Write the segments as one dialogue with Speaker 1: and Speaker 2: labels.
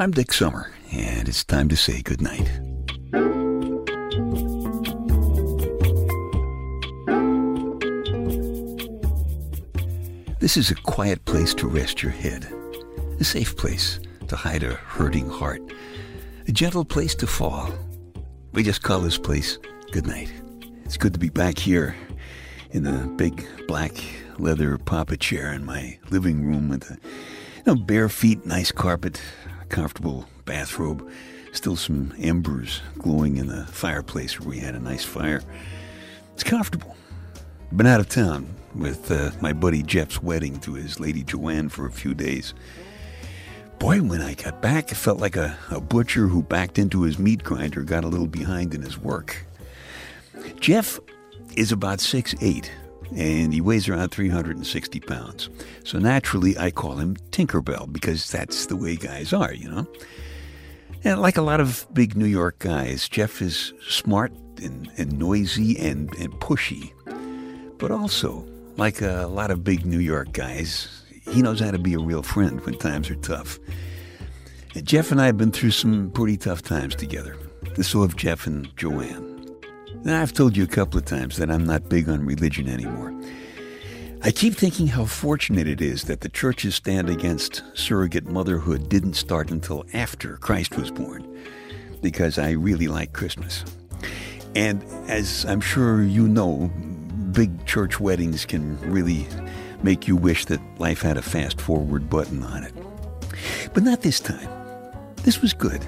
Speaker 1: I'm Dick Summer, and it's time to say goodnight. This is a quiet place to rest your head, a safe place to hide a hurting heart, a gentle place to fall. We just call this place goodnight. It's good to be back here in the big black leather papa chair in my living room with the you know, bare feet, nice carpet, comfortable bathrobe, still some embers glowing in the fireplace where we had a nice fire. It's comfortable. Been out of town with uh, my buddy Jeff's wedding to his lady Joanne for a few days. Boy, when I got back, it felt like a, a butcher who backed into his meat grinder got a little behind in his work. Jeff is about six eight, and he weighs around 360 pounds. So naturally, I call him Tinkerbell because that's the way guys are, you know? And like a lot of big New York guys, Jeff is smart and, and noisy and, and pushy. But also, like a lot of big New York guys, he knows how to be a real friend when times are tough. And Jeff and I have been through some pretty tough times together. So have Jeff and Joanne. Now, I've told you a couple of times that I'm not big on religion anymore. I keep thinking how fortunate it is that the church's stand against surrogate motherhood didn't start until after Christ was born, because I really like Christmas. And as I'm sure you know, big church weddings can really make you wish that life had a fast forward button on it. But not this time. This was good.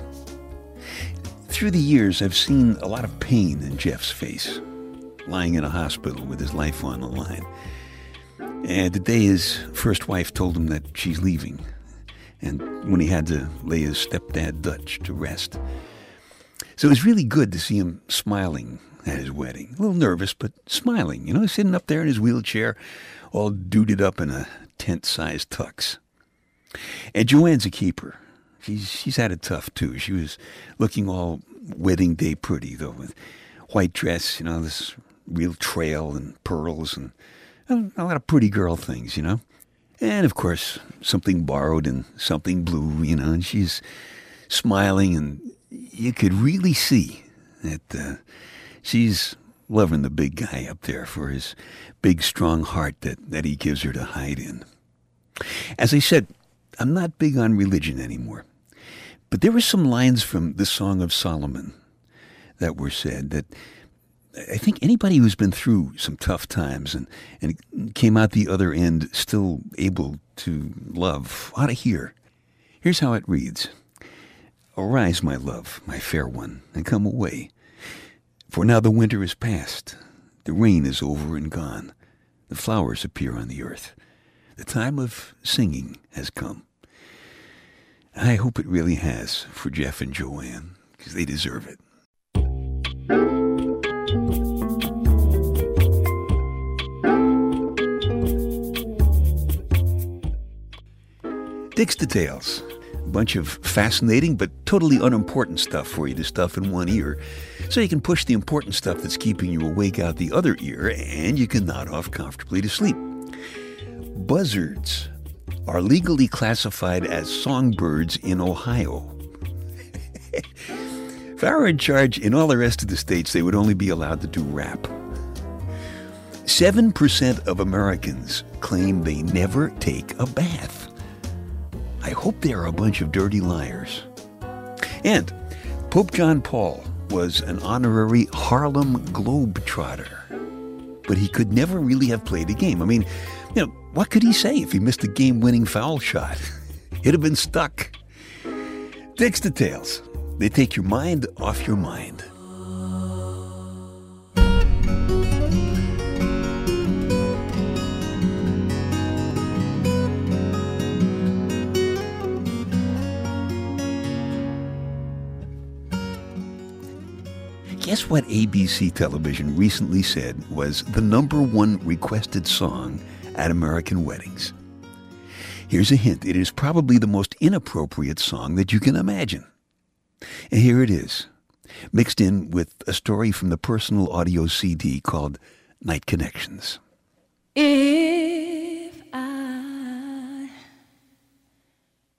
Speaker 1: Through the years, I've seen a lot of pain in Jeff's face, lying in a hospital with his life on the line. And the day his first wife told him that she's leaving, and when he had to lay his stepdad Dutch to rest. So it was really good to see him smiling at his wedding. A little nervous, but smiling, you know, sitting up there in his wheelchair, all duded up in a tent sized tux. And Joanne's a keeper. She's she's had it tough too. She was looking all wedding day pretty though, with white dress, you know, this real trail and pearls and a lot of pretty girl things, you know. And of course, something borrowed and something blue, you know. And she's smiling, and you could really see that uh, she's loving the big guy up there for his big, strong heart that, that he gives her to hide in. As I said, I'm not big on religion anymore. But there were some lines from the Song of Solomon that were said that I think anybody who's been through some tough times and, and came out the other end still able to love ought to hear. Here's how it reads Arise, my love, my fair one, and come away. For now the winter is past, the rain is over and gone, the flowers appear on the earth. The time of singing has come. I hope it really has for Jeff and Joanne, because they deserve it. Dick's Details. A bunch of fascinating but totally unimportant stuff for you to stuff in one ear, so you can push the important stuff that's keeping you awake out the other ear, and you can nod off comfortably to sleep. Buzzards are legally classified as songbirds in Ohio. if I were in charge in all the rest of the states, they would only be allowed to do rap. 7% of Americans claim they never take a bath. I hope they are a bunch of dirty liars. And Pope John Paul was an honorary Harlem Globetrotter. But he could never really have played a game. I mean, you know, what could he say if he missed a game winning foul shot? He'd have been stuck. Dick's details. They take your mind off your mind. Guess what ABC television recently said was the number one requested song at American weddings? Here's a hint it is probably the most inappropriate song that you can imagine. And here it is, mixed in with a story from the personal audio CD called Night Connections.
Speaker 2: If I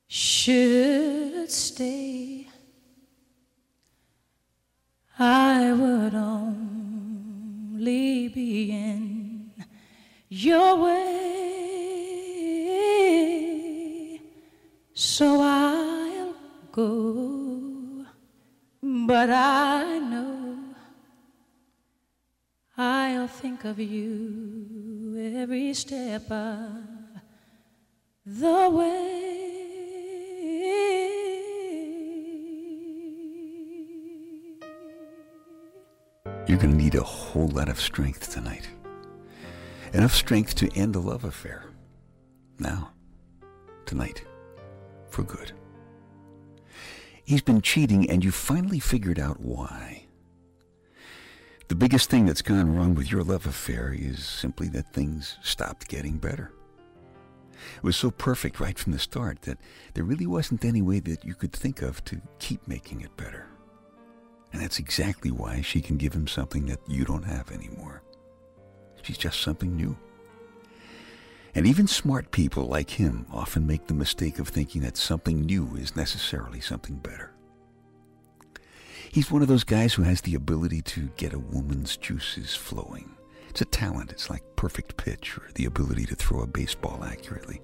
Speaker 2: should stay, I would only be in your way. So I'll go, but I know I'll think of you every step of the way.
Speaker 1: You're going to need a whole lot of strength tonight. Enough strength to end a love affair. Now, tonight, for good. He's been cheating and you finally figured out why. The biggest thing that's gone wrong with your love affair is simply that things stopped getting better. It was so perfect right from the start that there really wasn't any way that you could think of to keep making it better. And that's exactly why she can give him something that you don't have anymore. She's just something new. And even smart people like him often make the mistake of thinking that something new is necessarily something better. He's one of those guys who has the ability to get a woman's juices flowing. It's a talent. It's like perfect pitch or the ability to throw a baseball accurately.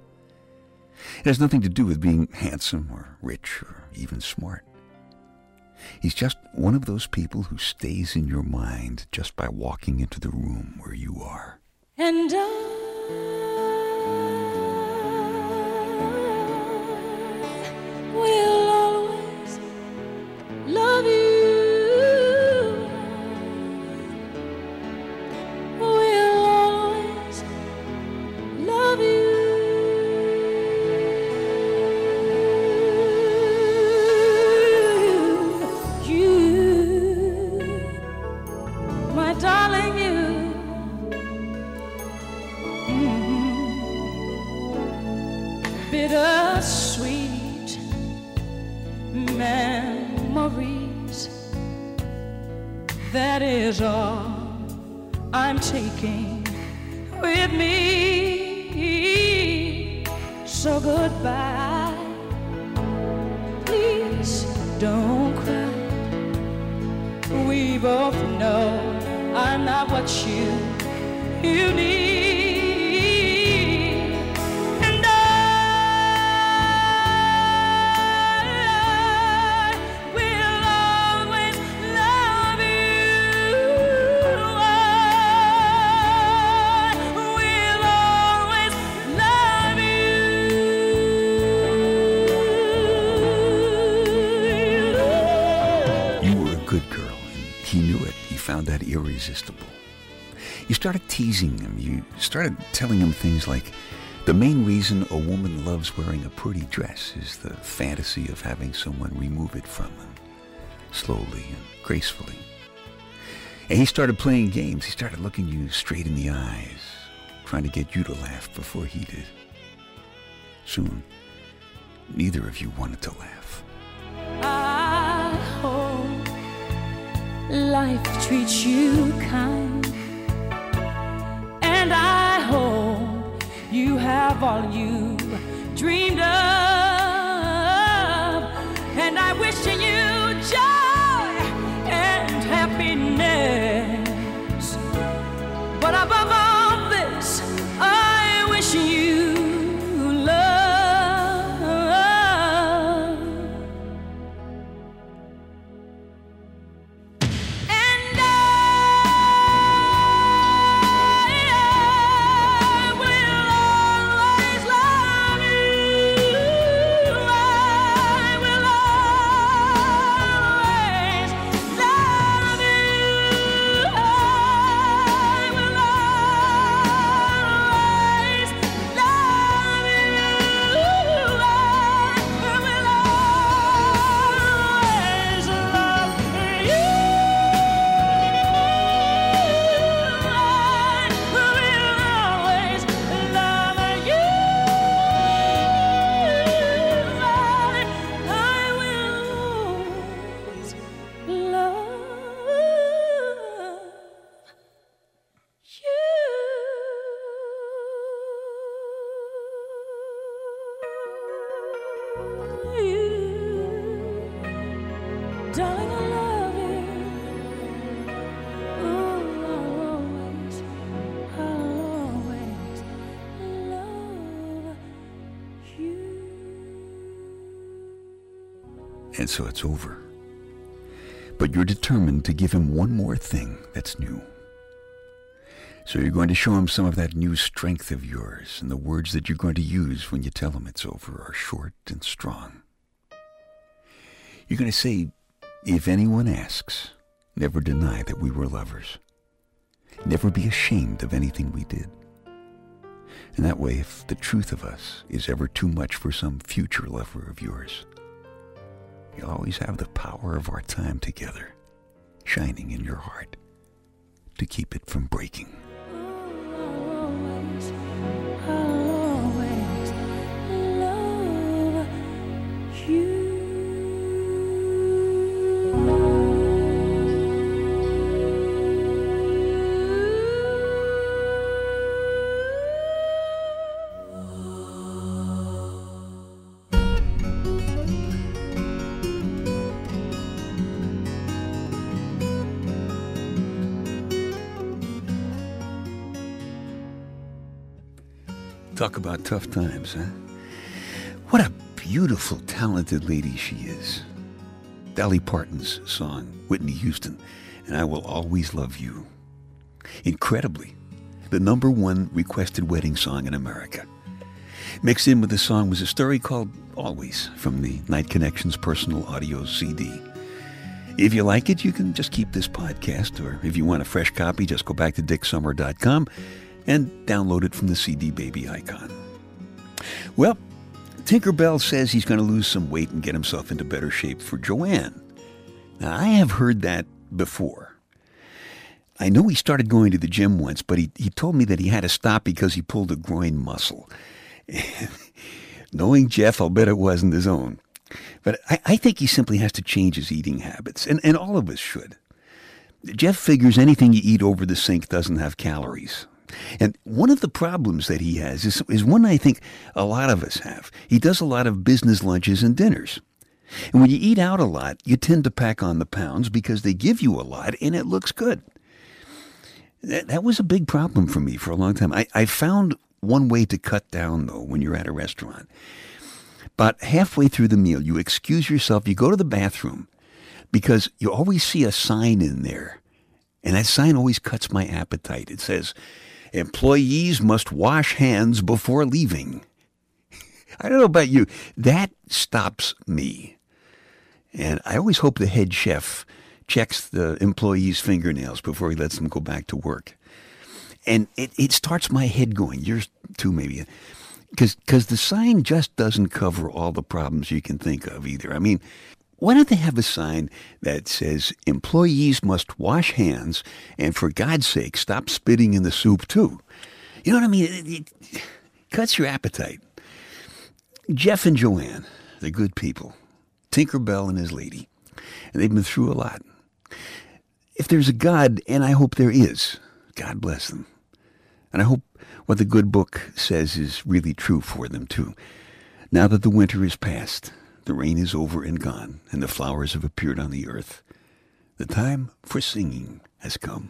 Speaker 1: It has nothing to do with being handsome or rich or even smart. He's just one of those people who stays in your mind just by walking into the room where you are.
Speaker 2: And I taking with me. So goodbye. Please don't cry. We both know I'm not what you you need.
Speaker 1: Found that irresistible. You started teasing him. You started telling him things like, the main reason a woman loves wearing a pretty dress is the fantasy of having someone remove it from them, slowly and gracefully. And he started playing games. He started looking you straight in the eyes, trying to get you to laugh before he did. Soon, neither of you wanted to laugh.
Speaker 2: Life treats you kind, and I hope you have all you dreamed of, and
Speaker 1: so it's over. But you're determined to give him one more thing that's new. So you're going to show him some of that new strength of yours, and the words that you're going to use when you tell him it's over are short and strong. You're going to say, if anyone asks, never deny that we were lovers. Never be ashamed of anything we did. And that way, if the truth of us is ever too much for some future lover of yours, you'll always have the power of our time together shining in your heart to keep it from breaking. Talk about tough times, huh? What a beautiful, talented lady she is. Dolly Parton's song, Whitney Houston, and I Will Always Love You. Incredibly, the number one requested wedding song in America. Mixed in with the song was a story called Always from the Night Connections personal audio CD. If you like it, you can just keep this podcast, or if you want a fresh copy, just go back to dicksummer.com and download it from the CD Baby icon. Well, Tinkerbell says he's going to lose some weight and get himself into better shape for Joanne. Now, I have heard that before. I know he started going to the gym once, but he, he told me that he had to stop because he pulled a groin muscle. Knowing Jeff, I'll bet it wasn't his own. But I, I think he simply has to change his eating habits, and, and all of us should. Jeff figures anything you eat over the sink doesn't have calories. And one of the problems that he has is, is one I think a lot of us have. He does a lot of business lunches and dinners. And when you eat out a lot, you tend to pack on the pounds because they give you a lot and it looks good. That, that was a big problem for me for a long time. I, I found one way to cut down, though, when you're at a restaurant. But halfway through the meal, you excuse yourself, you go to the bathroom because you always see a sign in there. And that sign always cuts my appetite. It says, employees must wash hands before leaving. I don't know about you. That stops me. And I always hope the head chef checks the employees' fingernails before he lets them go back to work. And it, it starts my head going. Yours too, maybe. Because the sign just doesn't cover all the problems you can think of either. I mean, why don't they have a sign that says employees must wash hands and for God's sake stop spitting in the soup too? You know what I mean? It, it cuts your appetite. Jeff and Joanne, they're good people. Tinkerbell and his lady. And they've been through a lot. If there's a God, and I hope there is, God bless them. And I hope what the good book says is really true for them too. Now that the winter is past, the rain is over and gone, and the flowers have appeared on the earth, the time for singing has come.